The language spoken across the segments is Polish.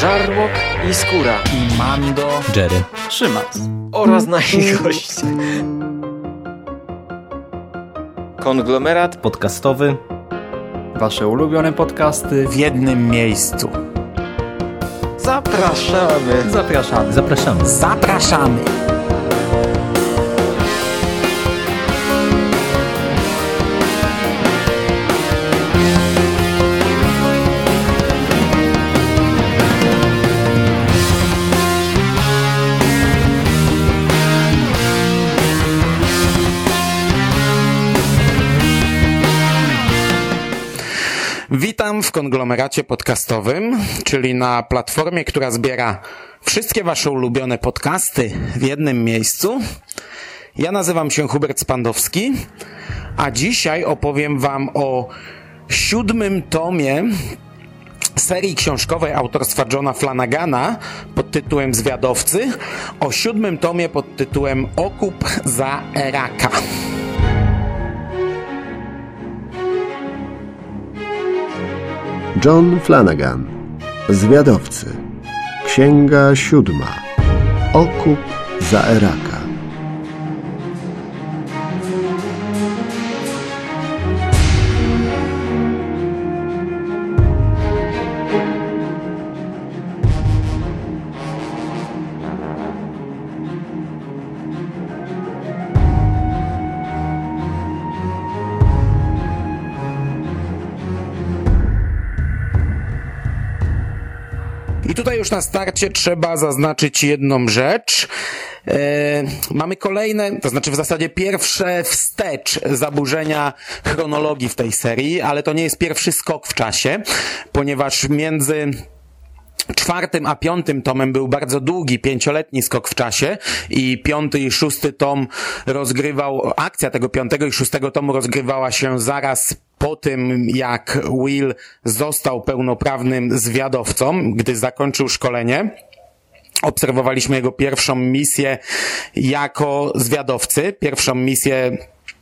Żarłok i Skóra i Mando, Jerry, Szymas oraz nasi goście. Konglomerat podcastowy. Wasze ulubione podcasty w jednym miejscu. Zapraszamy. Zapraszamy. Zapraszamy. Zapraszamy. W konglomeracie podcastowym, czyli na platformie, która zbiera wszystkie Wasze ulubione podcasty w jednym miejscu. Ja nazywam się Hubert Spandowski, a dzisiaj opowiem Wam o siódmym tomie serii książkowej autorstwa Johna Flanagana pod tytułem Zwiadowcy, o siódmym tomie pod tytułem Okup za Eraka. John Flanagan Zwiadowcy Księga siódma Okup za Eraka już na starcie trzeba zaznaczyć jedną rzecz. E, mamy kolejne, to znaczy w zasadzie pierwsze wstecz zaburzenia chronologii w tej serii, ale to nie jest pierwszy skok w czasie, ponieważ między czwartym a piątym tomem był bardzo długi, pięcioletni skok w czasie i piąty i szósty tom rozgrywał, akcja tego piątego i szóstego tomu rozgrywała się zaraz po tym, jak Will został pełnoprawnym zwiadowcą, gdy zakończył szkolenie. Obserwowaliśmy jego pierwszą misję jako zwiadowcy, pierwszą misję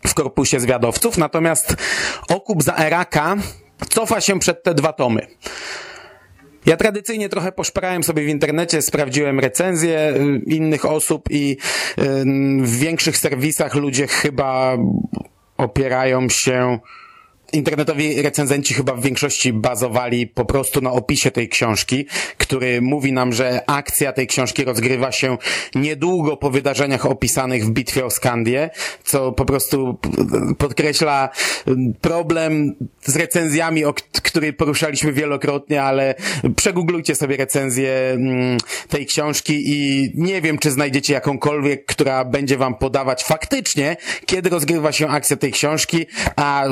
w korpusie zwiadowców, natomiast okup za Eraka cofa się przed te dwa tomy. Ja tradycyjnie trochę poszperałem sobie w internecie, sprawdziłem recenzje innych osób i w większych serwisach ludzie chyba opierają się internetowi recenzenci chyba w większości bazowali po prostu na opisie tej książki, który mówi nam, że akcja tej książki rozgrywa się niedługo po wydarzeniach opisanych w bitwie o Skandię, co po prostu podkreśla problem z recenzjami, o który poruszaliśmy wielokrotnie, ale przegooglujcie sobie recenzję tej książki i nie wiem, czy znajdziecie jakąkolwiek, która będzie wam podawać faktycznie, kiedy rozgrywa się akcja tej książki, a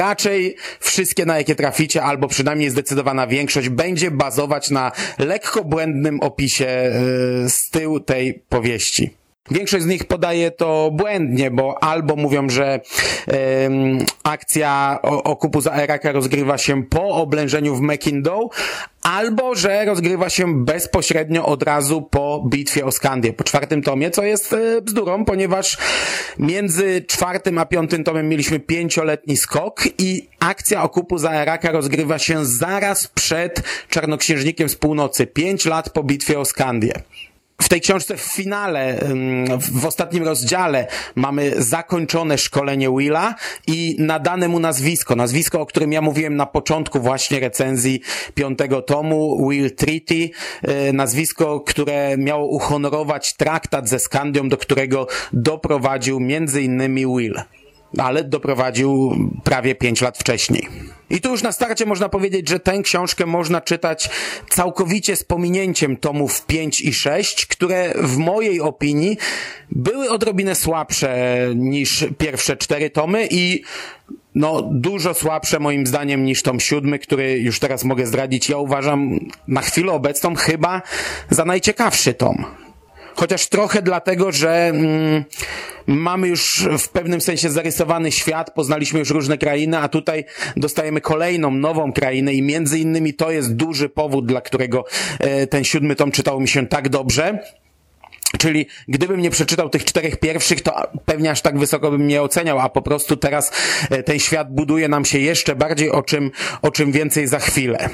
raczej wszystkie, na jakie traficie, albo przynajmniej zdecydowana większość, będzie bazować na lekko błędnym opisie yy, z tyłu tej powieści. Większość z nich podaje to błędnie, bo albo mówią, że akcja okupu za Iraka rozgrywa się po oblężeniu w Mekindow, albo że rozgrywa się bezpośrednio od razu po bitwie o Skandię, po czwartym tomie, co jest e, bzdurą, ponieważ między czwartym a piątym tomem mieliśmy pięcioletni skok i akcja okupu za Iraka rozgrywa się zaraz przed Czarnoksiężnikiem z północy, pięć lat po bitwie o Skandię w tej książce w finale, w ostatnim rozdziale mamy zakończone szkolenie Willa i nadane mu nazwisko. Nazwisko, o którym ja mówiłem na początku właśnie recenzji piątego tomu, Will Treaty. E, nazwisko, które miało uhonorować traktat ze Skandią, do którego doprowadził między innymi Will ale doprowadził prawie pięć lat wcześniej. I tu już na starcie można powiedzieć, że tę książkę można czytać całkowicie z pominięciem tomów 5 i 6, które w mojej opinii były odrobinę słabsze niż pierwsze cztery tomy i no, dużo słabsze moim zdaniem niż tom siódmy, który już teraz mogę zdradzić. Ja uważam na chwilę obecną chyba za najciekawszy tom. Chociaż trochę dlatego, że mm, mamy już w pewnym sensie zarysowany świat, poznaliśmy już różne krainy, a tutaj dostajemy kolejną, nową krainę i między innymi to jest duży powód, dla którego e, ten siódmy tom czytał mi się tak dobrze. Czyli gdybym nie przeczytał tych czterech pierwszych, to pewnie aż tak wysoko bym nie oceniał, a po prostu teraz e, ten świat buduje nam się jeszcze bardziej, o czym, o czym więcej za chwilę.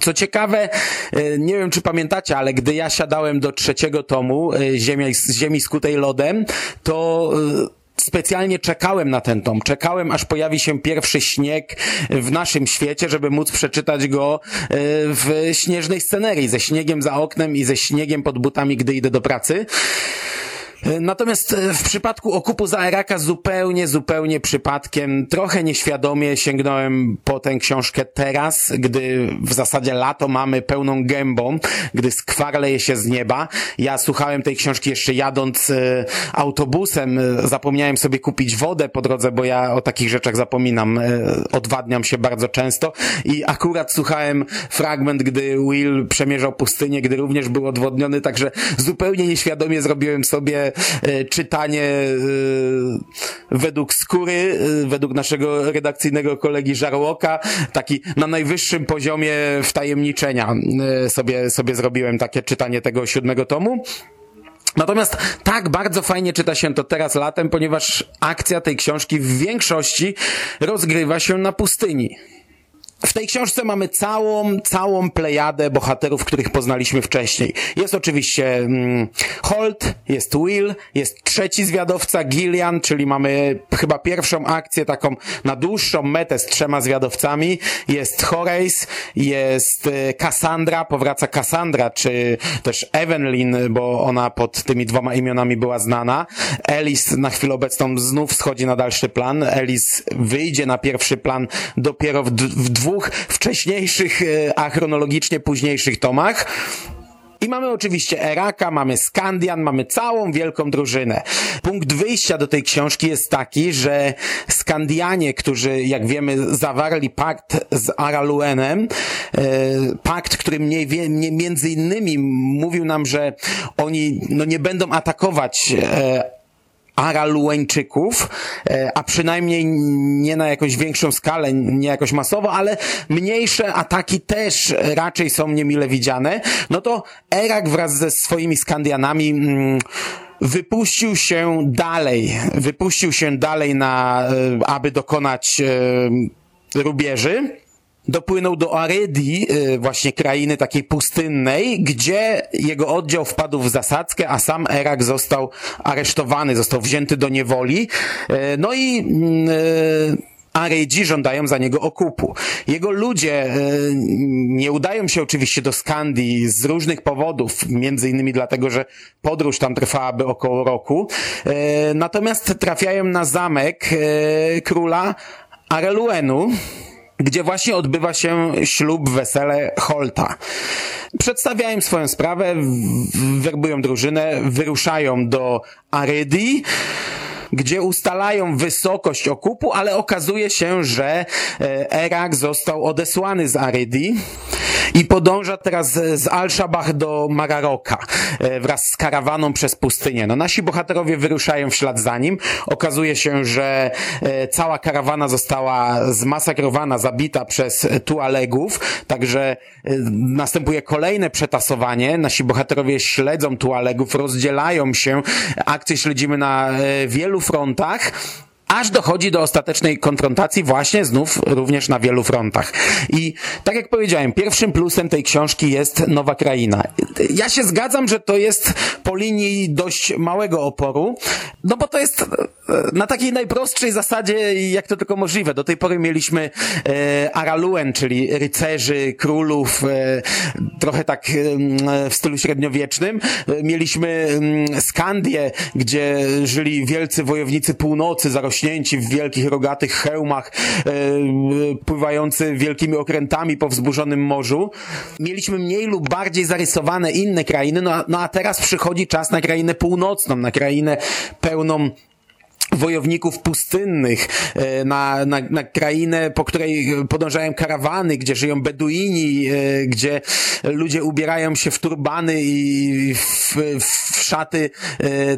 Co ciekawe, e, nie wiem czy pamiętacie, ale gdy ja siadałem do trzeciego tomu e, Ziemi skutej lodem, to e, specjalnie czekałem na ten tom. Czekałem, aż pojawi się pierwszy śnieg w naszym świecie, żeby móc przeczytać go w śnieżnej scenerii, ze śniegiem za oknem i ze śniegiem pod butami, gdy idę do pracy. Natomiast e, w przypadku okupu Zaeraka zupełnie, zupełnie przypadkiem, trochę nieświadomie sięgnąłem po tę książkę teraz, gdy w zasadzie lato mamy pełną gębą, gdy skwar leje się z nieba. Ja słuchałem tej książki jeszcze jadąc e, autobusem, e, zapomniałem sobie kupić wodę po drodze, bo ja o takich rzeczach zapominam, odwadniam się bardzo często. I akurat słuchałem fragment, gdy Will przemierzał pustynię, gdy również był odwodniony, także zupełnie nieświadomie zrobiłem sobie E, czytanie e, według skóry, e, według naszego redakcyjnego kolegi Żarłoka, taki na najwyższym poziomie wtajemniczenia sobie, sobie zrobiłem takie czytanie tego siódmego tomu. Natomiast tak bardzo fajnie czyta się to teraz latem, ponieważ akcja tej książki w większości rozgrywa się na pustyni. W tej książce mamy całą, całą plejadę bohaterów, których poznaliśmy wcześniej. Jest oczywiście mm, Holt, jest Will, jest trzeci zwiadowca Gillian, czyli mamy chyba pierwszą akcję taką na dłuższą metę z trzema zwiadowcami. Jest Horace, jest e, Cassandra, powraca Cassandra, czy też Evelyn, bo ona pod tymi dwoma imionami była znana. Alice na chwilę obecną znów schodzi na dalszy plan. Alice wyjdzie na pierwszy plan dopiero w, w dwóch wcześniejszych, e, a chronologicznie późniejszych tomach. I mamy oczywiście Eraka, mamy Skandian, mamy całą wielką drużynę. Punkt wyjścia do tej książki jest taki, że Skandianie, którzy, jak wiemy, zawarli pakt z Araluenem, e, pakt, który mniej, między innymi mówił nam, że oni no, nie będą atakować e, Aralueńczyków, e, a przynajmniej nie na jakąś większą skalę, nie jakoś masowo, ale mniejsze ataki też raczej są niemile widziane, no to Erak wraz ze swoimi Skandianami mm, wypuścił się dalej, wypuścił się dalej na, e, aby dokonać e, rubieży dopłynął do Aredi, y, właśnie krainy takiej pustynnej, gdzie jego oddział wpadł w zasadzkę, a sam Erak został aresztowany, został wzięty do niewoli. Y, no i y, Aredzi żądają za niego okupu. Jego ludzie nie udają się oczywiście do Skandii z różnych powodów, między innymi dlatego, że podróż tam trwałaby około roku. Natomiast trafiają na zamek króla Areluenu, gdzie właśnie odbywa się ślub, wesele Holta. Przedstawiają swoją sprawę, werbują drużynę, wyruszają do Arydii, gdzie ustalają wysokość okupu, ale okazuje się, że e, Erak został odesłany z Arydii i podąża teraz z Al-Shabah do Mararoka e, wraz z karawaną przez pustynię. No nasi bohaterowie wyruszają w ślad za nim. Okazuje się, że e, cała karawana została zmasakrowana, zabita przez Tualegów, także następuje kolejne przetasowanie. Nasi bohaterowie śledzą Tualegów, rozdzielają się. Akcję śledzimy na wielu frontach aż dochodzi do ostatecznej konfrontacji właśnie znów również na wielu frontach. I tak jak powiedziałem, pierwszym plusem tej książki jest Nowa Kraina. Ja się zgadzam, że to jest po linii dość małego oporu, no bo to jest e, na takiej najprostszej zasadzie, jak to tylko możliwe. Do tej pory mieliśmy e, Araluen, czyli rycerzy, królów, e, trochę tak e, w stylu średniowiecznym. E, mieliśmy e, Skandię, gdzie żyli wielcy wojownicy północy, zarośnięci wrośnięci w wielkich rogatych hełmach, e, pływający wielkimi okrętami po wzburzonym morzu. Mieliśmy mniej lub bardziej zarysowane inne krainy, no, no a teraz przychodzi czas na krainę północną, na krainę pełną wojowników pustynnych, e, na, na, na krainę, po której podążają karawany, gdzie żyją Beduini, e, gdzie ludzie ubierają się w turbany i w, w szaty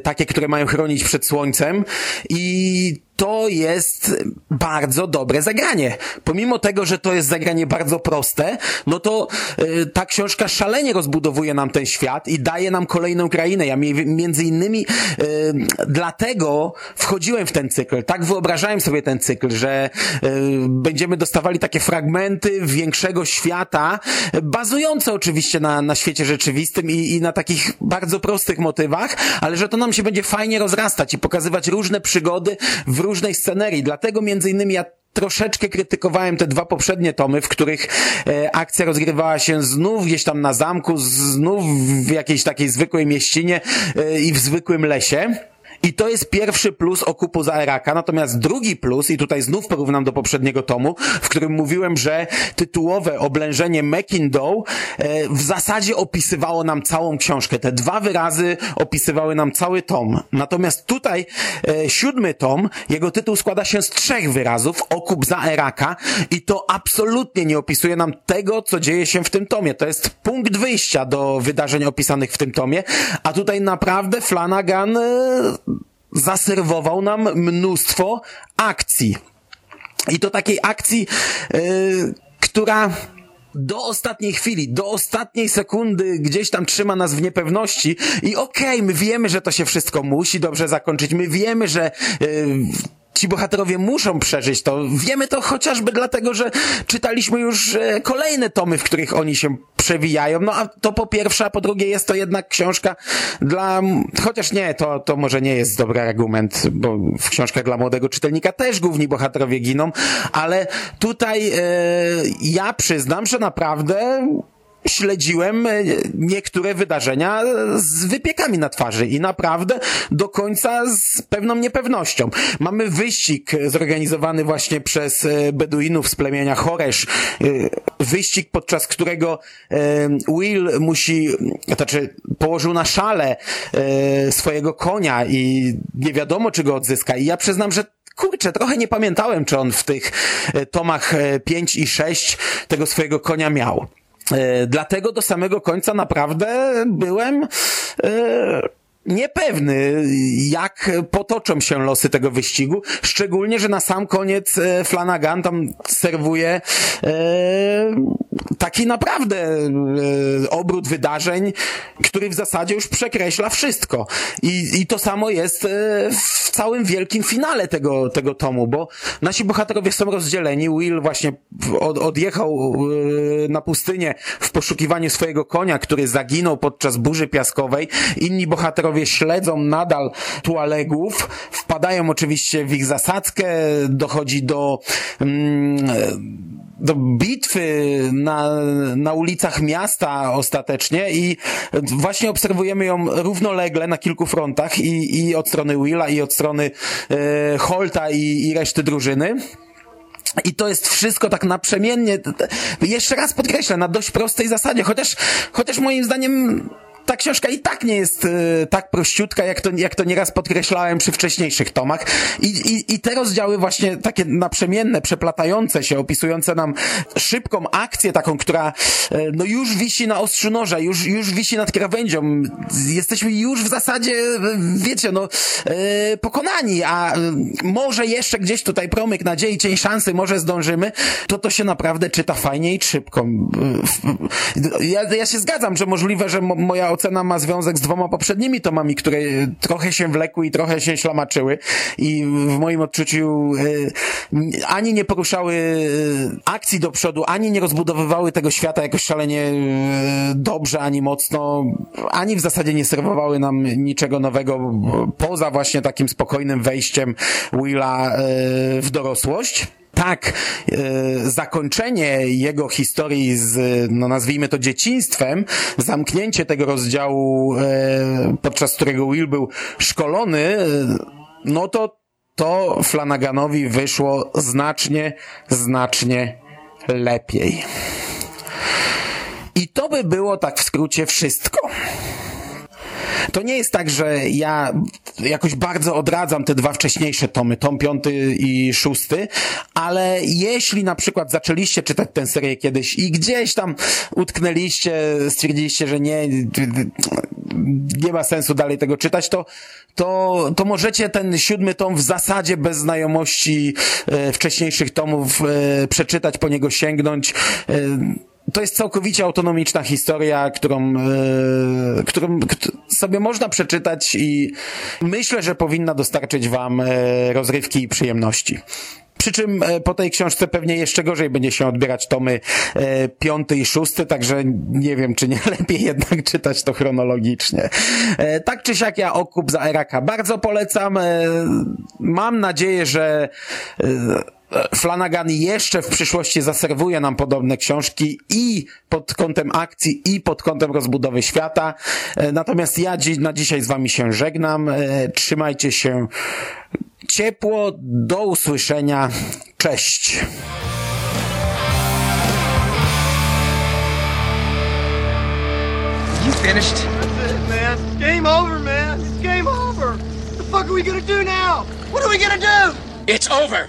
takie, które mają chronić przed słońcem. I to jest bardzo dobre zagranie. Pomimo tego, że to jest zagranie bardzo proste, no to y, ta książka szalenie rozbudowuje nam ten świat i daje nam kolejną krainę. Ja mi, między innymi y, dlatego wchodziłem w ten cykl. Tak wyobrażałem sobie ten cykl, że y, będziemy dostawali takie fragmenty większego świata, bazujące oczywiście na, na świecie rzeczywistym i, i na takich bardzo prostych motywach, ale że to nam się będzie fajnie rozrastać i pokazywać różne przygody w różnej scenerii. Dlatego między innymi ja troszeczkę krytykowałem te dwa poprzednie tomy, w których e, akcja rozgrywała się znów gdzieś tam na zamku, znów w jakiejś takiej zwykłej mieścinie e, i w zwykłym lesie. I to jest pierwszy plus okupu za Eraka, natomiast drugi plus, i tutaj znów porównam do poprzedniego tomu, w którym mówiłem, że tytułowe oblężenie Mekindow e, w zasadzie opisywało nam całą książkę. Te dwa wyrazy opisywały nam cały tom. Natomiast tutaj e, siódmy tom, jego tytuł składa się z trzech wyrazów, okup za Eraka, i to absolutnie nie opisuje nam tego, co dzieje się w tym tomie. To jest punkt wyjścia do wydarzeń opisanych w tym tomie, a tutaj naprawdę Flanagan e, zaserwował nam mnóstwo akcji. I to takiej akcji, yy, która do ostatniej chwili, do ostatniej sekundy gdzieś tam trzyma nas w niepewności i okej, okay, my wiemy, że to się wszystko musi dobrze zakończyć, my wiemy, że yy, ci bohaterowie muszą przeżyć to. Wiemy to chociażby dlatego, że czytaliśmy już e, kolejne tomy, w których oni się przewijają. No a to po pierwsze, a po drugie jest to jednak książka dla, chociaż nie, to, to może nie jest dobry argument, bo w książkach dla młodego czytelnika też główni bohaterowie giną, ale tutaj e, ja przyznam, że naprawdę śledziłem e, niektóre wydarzenia z wypiekami na twarzy i naprawdę do końca z pewną niepewnością. Mamy wyścig zorganizowany właśnie przez e, Beduinów z plemienia Choresz. E, wyścig, podczas którego Will musi, znaczy położył na szale swojego konia i nie wiadomo, czy go odzyska. I ja przyznam, że kurczę, trochę nie pamiętałem, czy on w tych tomach 5 i 6 tego swojego konia miał. E, dlatego do samego końca naprawdę byłem e, niepewny, jak potoczą się losy tego wyścigu, szczególnie, że na sam koniec e, Flanagan tam serwuje taki naprawdę e, obrót wydarzeń, który w zasadzie już przekreśla wszystko. I, i to samo jest e, w całym wielkim finale tego, tego tomu, bo nasi bohaterowie są rozdzieleni. Will właśnie od, odjechał e, na pustynię w poszukiwaniu swojego konia, który zaginął podczas burzy piaskowej. Inni bohaterowie śledzą nadal tualegów, wpadają oczywiście w ich zasadzkę, dochodzi do, mm, do bitwy na, na ulicach miasta ostatecznie i właśnie obserwujemy ją równolegle na kilku frontach i, i od strony Willa i od strony e, Holta i, i reszty drużyny. I to jest wszystko tak naprzemiennie, jeszcze raz podkreślę, na dość prostej zasadzie, chociaż, chociaż moim zdaniem ta książka i tak nie jest y, tak prościutka, jak to, jak to nieraz podkreślałem przy wcześniejszych tomach. I, i, I te rozdziały właśnie takie naprzemienne, przeplatające się, opisujące nam szybką akcję taką, która y, no już wisi na ostrzu noża, już, już wisi nad krawędzią. Jesteśmy już w zasadzie, wiecie, no y, pokonani, a może jeszcze gdzieś tutaj promyk nadziei, cień szansy, może zdążymy, to to się naprawdę czyta fajnie i szybko. Ja, ja się zgadzam, że możliwe, że mo moja ocena ma związek z dwoma poprzednimi tomami, które trochę się wlekły i trochę się ślamaczyły. I w moim odczuciu e, ani nie poruszały e, akcji do przodu, ani nie rozbudowywały tego świata jakoś szalenie e, dobrze, ani mocno, ani w zasadzie nie serwowały nam niczego nowego poza właśnie takim spokojnym wejściem Willa w dorosłość tak e, zakończenie jego historii z, no nazwijmy to dzieciństwem, zamknięcie tego rozdziału, e, podczas którego Will był szkolony, e, no to to Flanaganowi wyszło znacznie, znacznie lepiej. I to by było tak w skrócie wszystko. To nie jest tak, że ja jakoś bardzo odradzam te dwa wcześniejsze tomy, tom piąty i szósty, ale jeśli na przykład zaczęliście czytać tę serię kiedyś i gdzieś tam utknęliście, stwierdziliście, że nie, nie ma sensu dalej tego czytać, to, to, to możecie ten siódmy tom w zasadzie bez znajomości e, wcześniejszych tomów e, przeczytać, po niego sięgnąć. E, to jest całkowicie autonomiczna historia, którą, e, którą kt- sobie można przeczytać i myślę, że powinna dostarczyć wam e, rozrywki i przyjemności. Przy czym e, po tej książce pewnie jeszcze gorzej będzie się odbierać tomy piąty i szósty, także nie wiem, czy nie lepiej jednak czytać to chronologicznie. Tak czy siak ja Okup za Eraka bardzo polecam. Mam nadzieję, że Flanagan jeszcze w przyszłości zaserwuje nam podobne książki i pod kątem akcji, i pod kątem rozbudowy świata. E, Natomiast ja dzi- na dzisiaj z wami się żegnam. E, Trzymajcie się ciepło. Do usłyszenia. Cześć. You finished? That's it, man. It's game over, man. It's game over. What the fuck are we gonna do now? What are we gonna do? It's over.